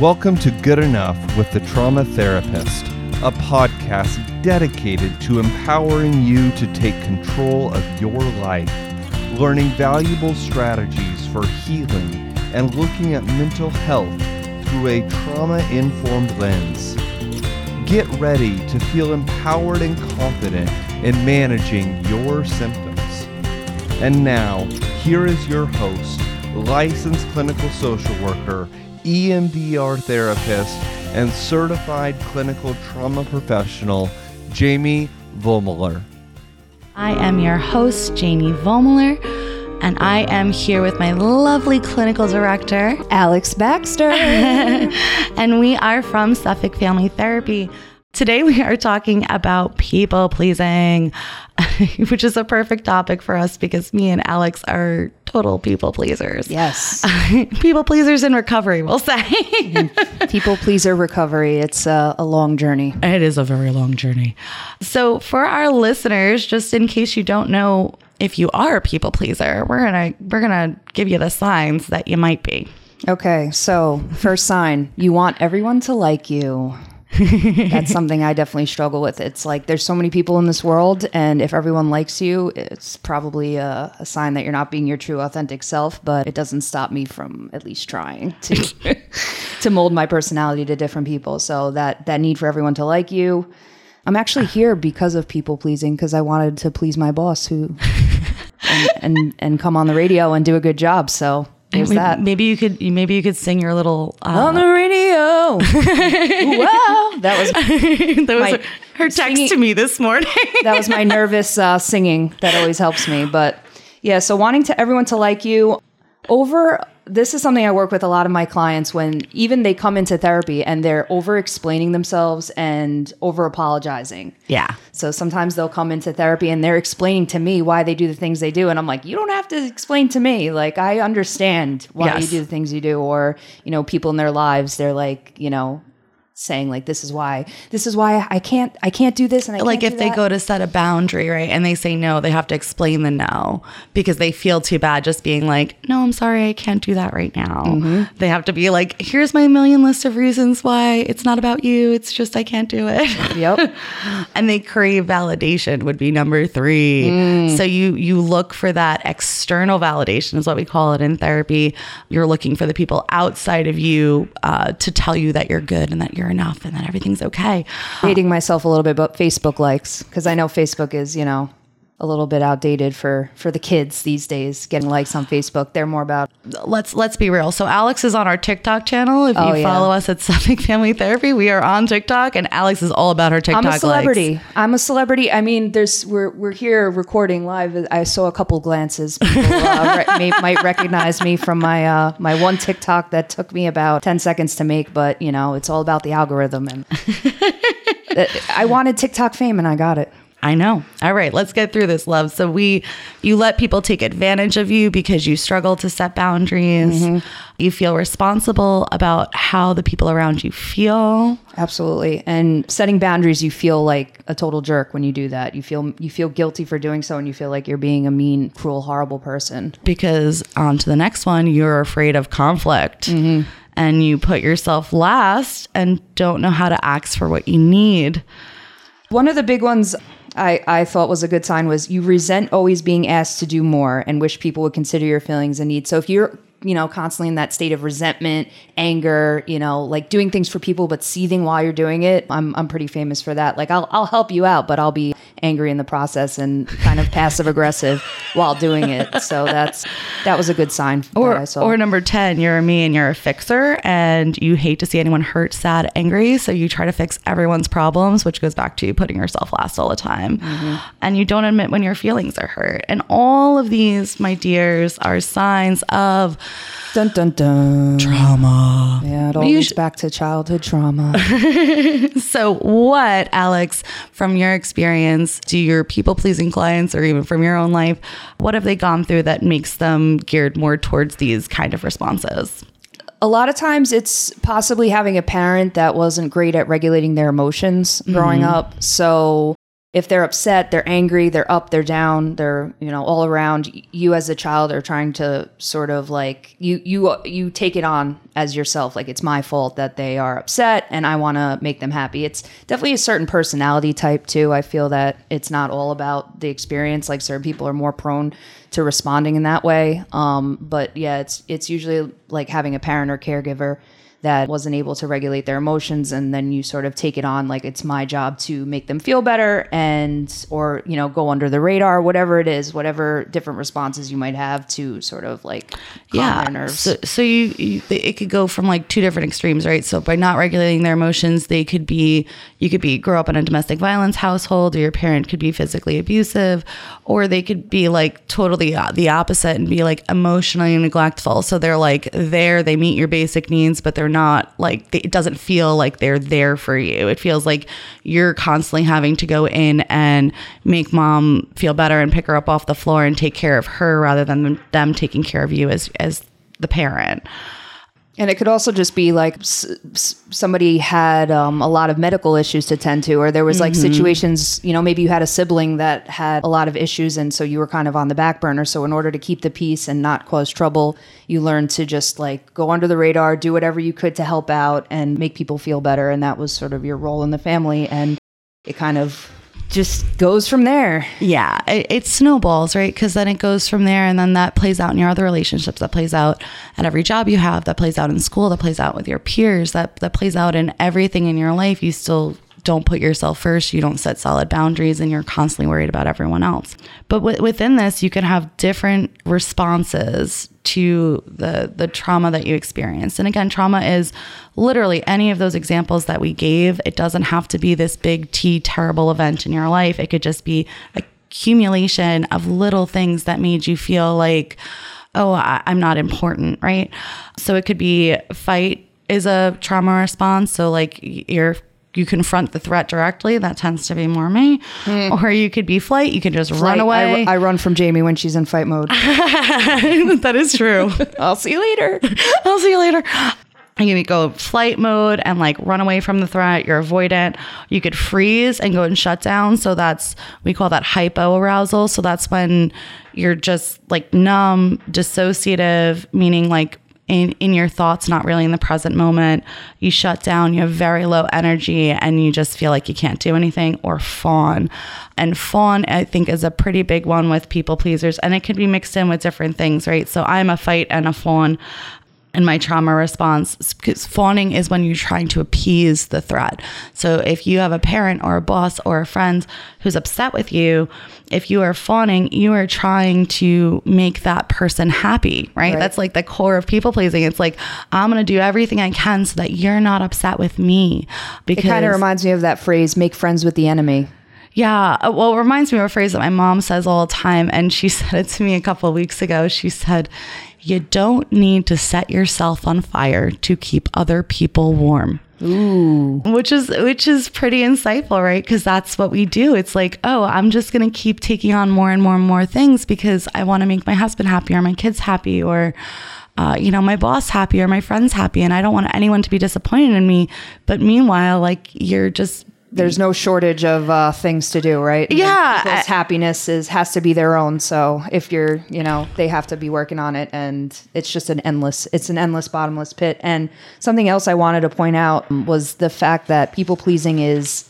Welcome to Good Enough with the Trauma Therapist, a podcast dedicated to empowering you to take control of your life, learning valuable strategies for healing, and looking at mental health through a trauma informed lens. Get ready to feel empowered and confident in managing your symptoms. And now, here is your host, licensed clinical social worker, EMDR therapist, and certified clinical trauma professional, Jamie Vollmoeller. I am your host, Jamie Vollmoeller, and I am here with my lovely clinical director, Alex Baxter. and we are from Suffolk Family Therapy. Today, we are talking about people pleasing, which is a perfect topic for us because me and Alex are total people pleasers. yes. people pleasers in recovery, we'll say. People pleaser recovery. It's a, a long journey. It is a very long journey. So, for our listeners, just in case you don't know if you are a people pleaser, we're gonna we're gonna give you the signs that you might be. Okay, so first sign you want everyone to like you. That's something I definitely struggle with. It's like there's so many people in this world, and if everyone likes you, it's probably a, a sign that you're not being your true, authentic self. But it doesn't stop me from at least trying to to mold my personality to different people. So that that need for everyone to like you. I'm actually here because of people pleasing because I wanted to please my boss who and, and and come on the radio and do a good job. So there's Maybe, that. maybe you could maybe you could sing your little. Uh, on the radio. wow, that was that was my her, her text singing- to me this morning. that was my nervous uh, singing. That always helps me. But yeah, so wanting to everyone to like you over. This is something I work with a lot of my clients when even they come into therapy and they're over explaining themselves and over apologizing. yeah. So sometimes they'll come into therapy and they're explaining to me why they do the things they do. And I'm like, you don't have to explain to me. Like, I understand why Yes. you do the things you do. Or, you know, people in their lives, they're like, you know, saying like, this is why, this is why I can't, I can't do this. And I Like if they that." go to set a boundary, right, and they say no, they have to explain the no because they feel too bad just being like, no, I'm sorry, I can't do that right now. Mm-hmm. They have to be like, here's my million list of reasons why it's not about you. It's just I can't do it. Yep. and they crave validation would be number three. Mm. So you you look for that external validation is what we call it in therapy. You're looking for the people outside of you uh, to tell you that you're good and that you're enough and that everything's okay. Hating myself a little bit, but Facebook likes, because I know Facebook is, you know, a little bit outdated for for the kids these days. Getting likes on Facebook, they're more about let's let's be real. So Alex is on our TikTok channel. If you Oh, yeah. follow us at Suffolk Family Therapy, we are on TikTok, and Alex is all about her TikTok. I'm a likes. celebrity. I'm a celebrity. I mean, there's we're we're here recording live. I saw a couple glances. People uh, re- may, might recognize me from my uh, my one TikTok that took me about ten seconds to make, but you know, it's all about the algorithm. And I wanted TikTok fame, and I got it. I know. All right, let's get through this, love. So we, you let people take advantage of you because you struggle to set boundaries. Mm-hmm. You feel responsible about how the people around you feel. Absolutely. And setting boundaries, you feel like a total jerk when you do that. You feel you feel guilty for doing so, and you feel like you're being a mean, cruel, horrible person. because on to the next one, you're afraid of conflict Mm-hmm. and you put yourself last and don't know how to ask for what you need. One of the big ones I, I thought was a good sign was you resent always being asked to do more and wish people would consider your feelings and needs. So if you're, you know, constantly in that state of resentment, anger, you know, like doing things for people but seething while you're doing it, I'm I'm pretty famous for that. Like I'll I'll help you out, but I'll be angry in the process and kind of passive aggressive while doing it. So that's that was a good sign Or, saw. or number 10, you're me and you're a fixer and you hate to see anyone hurt, sad, angry. So you try to fix everyone's problems, which goes back to you putting yourself last all the time. Mm-hmm. And you don't admit when your feelings are hurt. And all of these, my dears, are signs of dun dun dun. trauma. Yeah, it all leads sh- back to childhood trauma. So, what, Alex, from your experience, do your people pleasing clients or even from your own life, what have they gone through that makes them geared more towards these kind of responses? a lot of times it's possibly having a parent that wasn't great at regulating their emotions growing mm-hmm. up. So if they're upset, they're angry, they're up, they're down, they're you know all around. You as a child are trying to sort of like you you you take it on as yourself. Like it's my fault that they are upset, and I want to make them happy. It's definitely a certain personality type too. I feel that it's not all about the experience. Like certain people are more prone to responding in that way. Um, but yeah, it's it's usually like having a parent or caregiver that wasn't able to regulate their emotions and then you sort of take it on like it's my job to make them feel better and or you know go under the radar whatever it is whatever different responses you might have to sort of like yeah their nerves. so, so you, you it could go from like two different extremes right? So by not regulating their emotions they could be you could be grow up in a domestic violence household or your parent could be physically abusive or they could be like totally uh, the opposite and be like emotionally neglectful. So they're like there they meet your basic needs but they're not like it doesn't feel like they're there for you. It feels like you're constantly having to go in and make mom feel better and pick her up off the floor and take care of her rather than them taking care of you as as the parent And it could also just be like s- s- somebody had um, a lot of medical issues to tend to, or there was like situations, you know, maybe you had a sibling that had a lot of issues, and so you were kind of on the back burner. So, in order to keep the peace and not cause trouble, you learned to just like go under the radar, do whatever you could to help out and make people feel better. And that was sort of your role in the family. And it kind of just goes from there. yeah it, it snowballs right? Because then it goes from there and then that plays out in your other relationships. That plays out at every job you have. That plays out in school. That plays out with your peers. That that plays out in everything in your life. You still don't put yourself first. You don't set solid boundaries and you're constantly worried about everyone else. But w- within this you can have different responses to the the trauma that you experienced and again trauma is literally any of those examples that we gave. It doesn't have to be this big t terrible event in your life. It could just be accumulation of little things that made you feel like oh I, i'm not important right? So it could be fight is a trauma response. So like you're you confront the threat directly that tends to be more me hmm. or you could be flight you can just run away I, I run from Jamie when she's in fight mode. that is true I'll see you later. I'll see you later. You can go flight mode and like run away from the threat. You're avoidant. You could freeze and go and shut down. So that's, we call that hypo arousal. So that's when you're just like numb, dissociative, meaning like in, in your thoughts, not really in the present moment. You shut down, you have very low energy, and you just feel like you can't do anything, or fawn. And fawn, I think, is a pretty big one with people pleasers, and it can be mixed in with different things, right? So I'm a fight and a fawn in my trauma response because fawning is when you're trying to appease the threat. So if you have a parent or a boss or a friend who's upset with you, if you are fawning, you are trying to make that person happy, right? Right. That's like the core of people pleasing. It's like I'm going to do everything I can so that you're not upset with me because It kind of reminds me of that phrase, make friends with the enemy. yeah. uh, Well, it reminds me of a phrase that my mom says all the time. And she said it to me a couple of weeks ago. She said, You don't need to set yourself on fire to keep other people warm. Ooh. Which is which is pretty insightful, right? Because that's what we do. It's like, oh, I'm just gonna keep taking on more and more and more things because I want to make my husband happy or my kids happy or uh, you know, my boss happy or my friends happy, and I don't want anyone to be disappointed in me. But meanwhile, like you're just There's no shortage of uh, things to do, right? And Yeah, people's happiness is has to be their own. So if you're, you know, they have to be working on it, and it's just an endless, it's an endless bottomless pit. And something else I wanted to point out was the fact that people pleasing is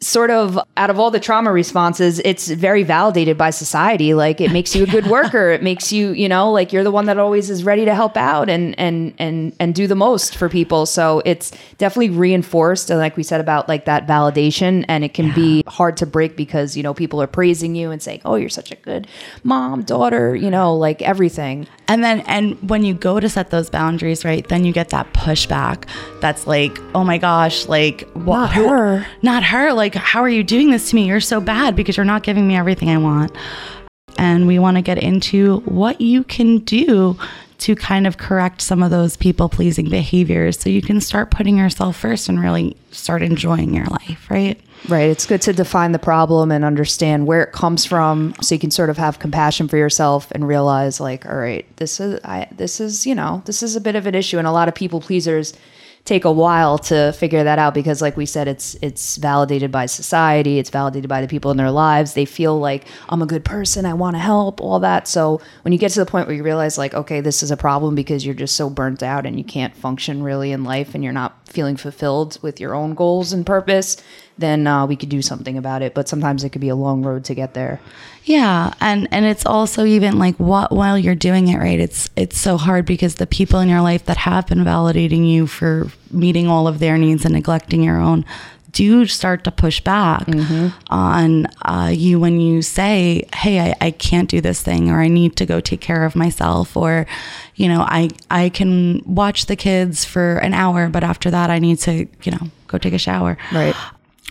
sort of out of all the trauma responses it's very validated by society. Like it makes you a good worker. It makes you you know like you're the one that always is ready to help out and and and and do the most for people. So it's definitely reinforced and like we said about like that validation. And it can be hard to break because you know people are praising you and saying oh you're such a good mom daughter you know like everything. And then, and when you go to set those boundaries, right, then you get that pushback that's like, oh my gosh, like, wha- Not her. Not her. Like, how are you doing this to me? You're so bad because you're not giving me everything I want. And we want to get into what you can do to kind of correct some of those people pleasing behaviors so you can start putting yourself first and really start enjoying your life, right? Right. It's good to define the problem and understand where it comes from so you can sort of have compassion for yourself and realize like, all right, this is I this is, you know, this is a bit of an issue and a lot of people pleasers take a while to figure that out because like we said it's it's validated by society it's validated by the people in their lives. They feel like i'm a good person i want to help all that. So when you get to the point where you realize like okay this is a problem because you're just so burnt out and you can't function really in life and you're not feeling fulfilled with your own goals and purpose then uh, we could do something about it. But sometimes it could be a long road to get there. Yeah, and and it's also even like what while you're doing it right, it's it's so hard because the people in your life that have been validating you for meeting all of their needs and neglecting your own do start to push back on uh, you when you say, "Hey, I, I can't do this thing," or "I need to go take care of myself," or you know, "I I can watch the kids for an hour, but after that, I need to you know go take a shower." right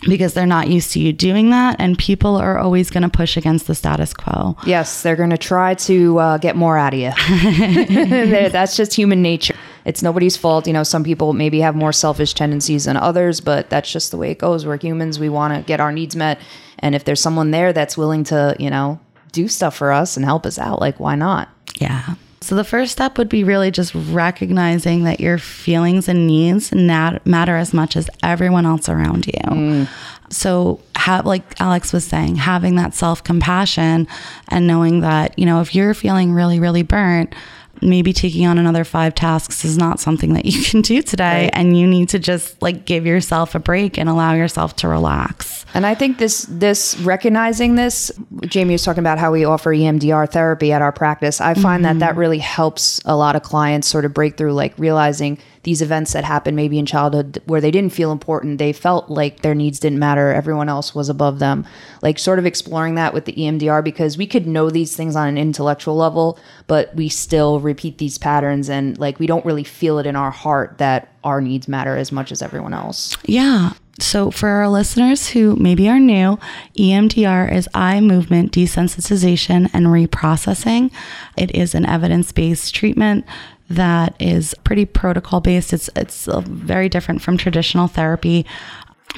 because they're not used to you doing that and people are always going to push against the status quo Yes, they're going to try to uh, get more out of you. That's just human nature. It's nobody's fault. You know, some people maybe have more selfish tendencies than others, but that's just the way it goes. We're humans. We want to get our needs met. And if there's someone there that's willing to, you know, do stuff for us and help us out, like, why not? yeah so the first step would be really just recognizing that your feelings and needs nat- matter as much as everyone else around you mm. so have like alex was saying having that self-compassion and knowing that you know if you're feeling really really burnt maybe taking on another five tasks is not something that you can do today Right. and you need to just like give yourself a break and allow yourself to relax And I think this this recognizing this, Jamie was talking about how we offer EMDR therapy at our practice. I find that mm-hmm. that really helps a lot of clients sort of break through, like realizing these events that happened maybe in childhood where they didn't feel important, they felt like their needs didn't matter, everyone else was above them. Like sort of exploring that with the EMDR because we could know these things on an intellectual level, but we still repeat these patterns and like we don't really feel it in our heart that our needs matter as much as everyone else. Yeah. So, for our listeners who maybe are new, EMDR is eye movement desensitization and reprocessing. It is an evidence based treatment that is pretty protocol based. It's, it's uh, very different from traditional therapy.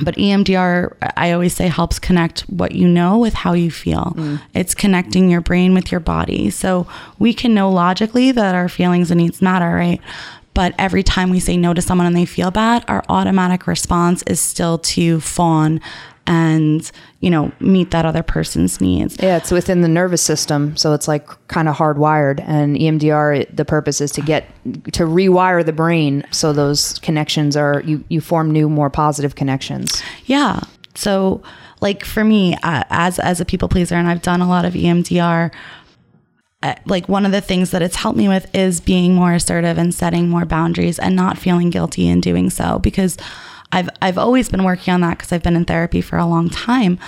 But EMDR, I always say, helps connect what you know with how you feel. It's connecting your brain with your body. So we can know logically that our feelings and needs matter, right? But every time we say no to someone and they feel bad, our automatic response is still to fawn and, you know, meet that other person's needs. Yeah, it's within the nervous system, so it's like kind of hardwired. And EMDR, the purpose is to get to rewire the brain so those connections are you you form new, more positive connections. Yeah. So, like for me, uh, as as a people pleaser, and I've done a lot of EMDR. Uh, like one of the things that it's helped me with is being more assertive and setting more boundaries and not feeling guilty in doing so because I've I've always been working on that because I've been in therapy for a long time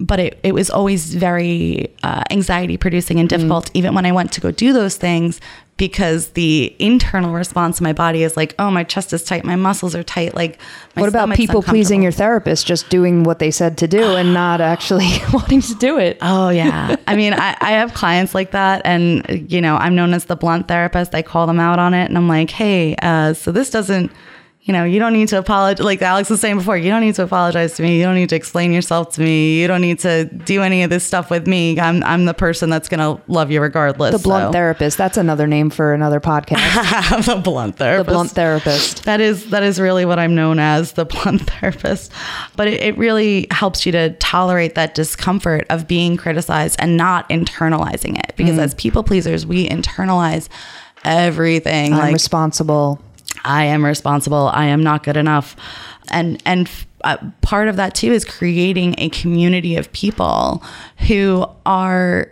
but it, it was always very uh, anxiety producing and difficult even when I went to go do those things because the internal response in my body is like, oh, my chest is tight, my muscles are tight. Like, my What about people pleasing your therapist, just doing what they said to do and not actually wanting to do it? Oh yeah. I mean, I, I have clients like that and you know, I'm known as the blunt therapist. I call them out on it and I'm like, hey, uh, so this doesn't you know, you don't need to apologize. Like Alex was saying before, you don't need to apologize to me. You don't need to explain yourself to me. You don't need to do any of this stuff with me. I'm, I'm the person that's going to love you regardless. The blunt so. therapist. That's another name for another podcast. the blunt therapist. the blunt therapist. That is that is really what I'm known as, the blunt therapist. But it, it really helps you to tolerate that discomfort of being criticized and not internalizing it. Because mm. as people pleasers, we internalize everything. I'm like responsible. I am responsible. I am not good enough. And and uh, part of that too is creating a community of people who are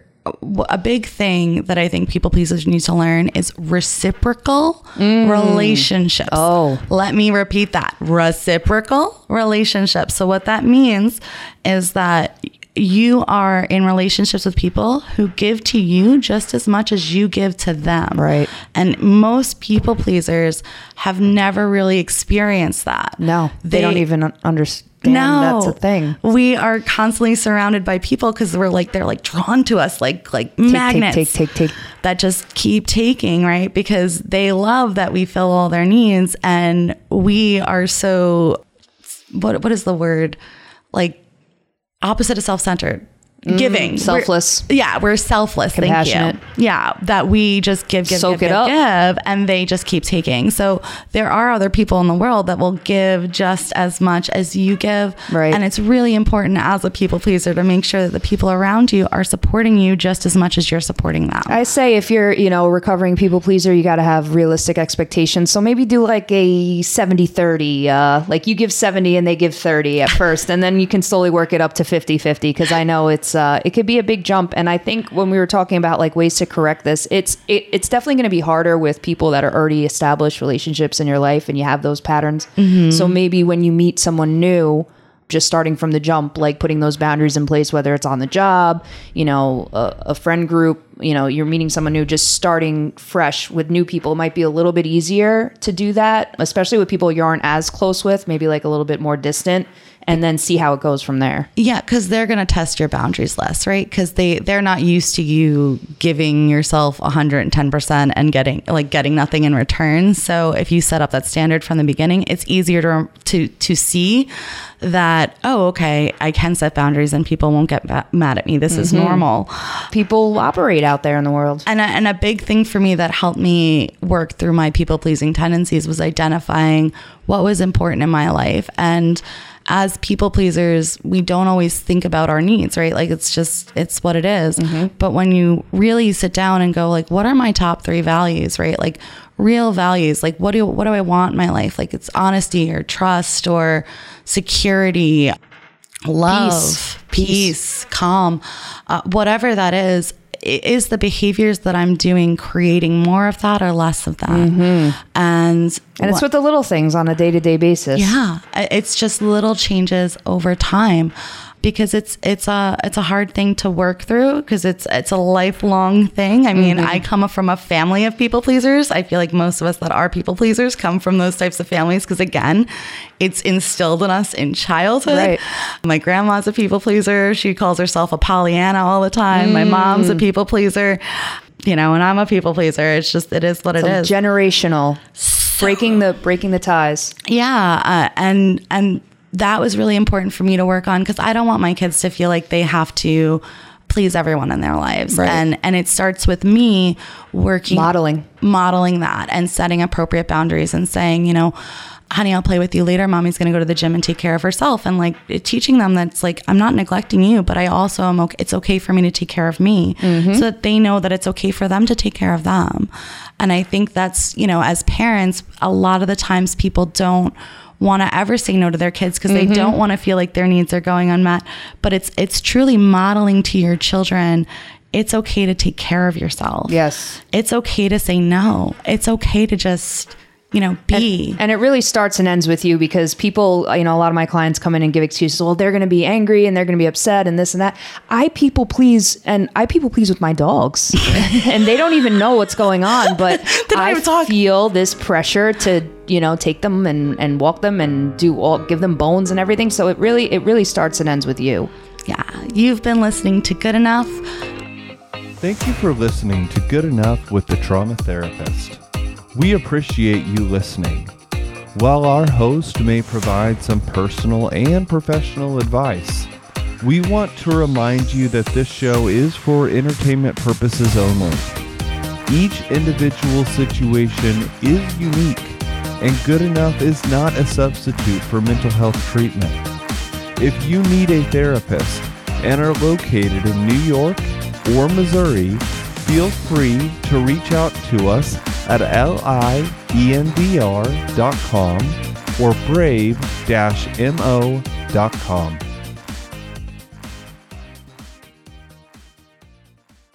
a big thing that I think people pleasers need to learn is reciprocal relationships. Oh. let me repeat that reciprocal relationships. So, what that means is that you are in relationships with people who give to you just as much as you give to them. Right. And most people pleasers have never really experienced that. No, they, don't even un- understand No, that's a thing. We are constantly surrounded by people because we're like they're like drawn to us like like take, magnets take, take, take. that just keep taking right because they love that we fill all their needs and we are so what what is the word like opposite of self-centered giving, We're- selfless. yeah, we're selfless. Thank Compassionate. you. Yeah, that we just give, give, Soak give, give, give, and they just keep taking. So there are other people in the world that will give just as much as you give, Right. And it's really important as a people pleaser to make sure that the people around you are supporting you just as much as you're supporting them. I say if you're, you know, a recovering people pleaser, you got to have realistic expectations. So maybe do like a 70 30. Uh, like you give 70 and they give 30 at first, and then you can slowly work it up to 50 50 because I know it's, uh, it could be a big jump. And I think when we were talking about like ways to correct this, it's, it, it's definitely going to be harder with people that are already established relationships in your life and you have those patterns. So maybe when you meet someone new, just starting from the jump, like putting those boundaries in place, whether it's on the job, you know, a, a friend group, you know, you're meeting someone new, just starting fresh with new people it might be a little bit easier to do that, especially with people you aren't as close with, maybe like a little bit more distant, and then see how it goes from there. Yeah, because they're gonna test your boundaries less, right? Because they they're not used to you giving yourself 110 percent and getting like getting nothing in return. So if you set up that standard from the beginning, it's easier to to to see that oh okay I can set boundaries and people won't get ba- mad at me. This is mm-hmm. normal. People operate out there in the world. And a, and a big thing for me that helped me work through my people pleasing tendencies was identifying what was important in my life. And as people pleasers, we don't always think about our needs, right? Like it's just, it's what it is. But when you really sit down and go, like, what are my top three values, right? Like real values, like what do, what do I want in my life? Like it's honesty or trust or security, love, Peace. peace, calm, uh, whatever that is, is the behaviors that I'm doing creating more of that or less of that? Mm-hmm. And And it's with the little things on a day to day basis. yeah, it's just little changes over time because it's it's a it's a hard thing to work through because it's it's a lifelong thing. I mean, I come from a family of people pleasers. I feel like most of us that are people pleasers come from those types of families because again, it's instilled in us in childhood. Right. My grandma's a people pleaser. She calls herself a Pollyanna all the time. My mom's a people pleaser. You know, and I'm a people pleaser. It's just it is what it is. Generational. breaking the breaking the ties. yeah uh, and and that was really important for me to work on because i don't want my kids to feel like they have to please everyone in their lives. Right. and and it starts with me working Modeling. modeling that and setting appropriate boundaries and saying you know honey i'll play with you later. Mommy's going to go to the gym and take care of herself. And like teaching them that's like i'm not neglecting you but i also am okay it's okay for me to take care of me mm-hmm. so that they know that it's okay for them to take care of them. And i think that's you know as parents a lot of the times people don't want to ever say no to their kids because they mm-hmm. don't want to feel like their needs are going unmet but it's it's truly modeling to your children it's okay to take care of yourself Yes. it's okay to say no. It's okay to just, you know, be. And it really starts and ends with you because people, you know, a lot of my clients come in and give excuses. Well, they're going to be angry and they're going to be upset and this and that. I people please and I people please with my dogs, and they don't even know what's going on. But I feel this pressure to, you know, take them and and walk them and do all, give them bones and everything. So it really, it really starts and ends with you. yeah. You've been listening to Good Enough. Thank you for listening to Good Enough with the Trauma Therapist. We appreciate you listening. While our host may provide some personal and professional advice, we want to remind you that this show is for entertainment purposes only. Each individual situation is unique, and Good Enough is not a substitute for mental health treatment. If you need a therapist and are located in New York or Missouri, feel free to reach out to us at liendr.com or brave-mo.com.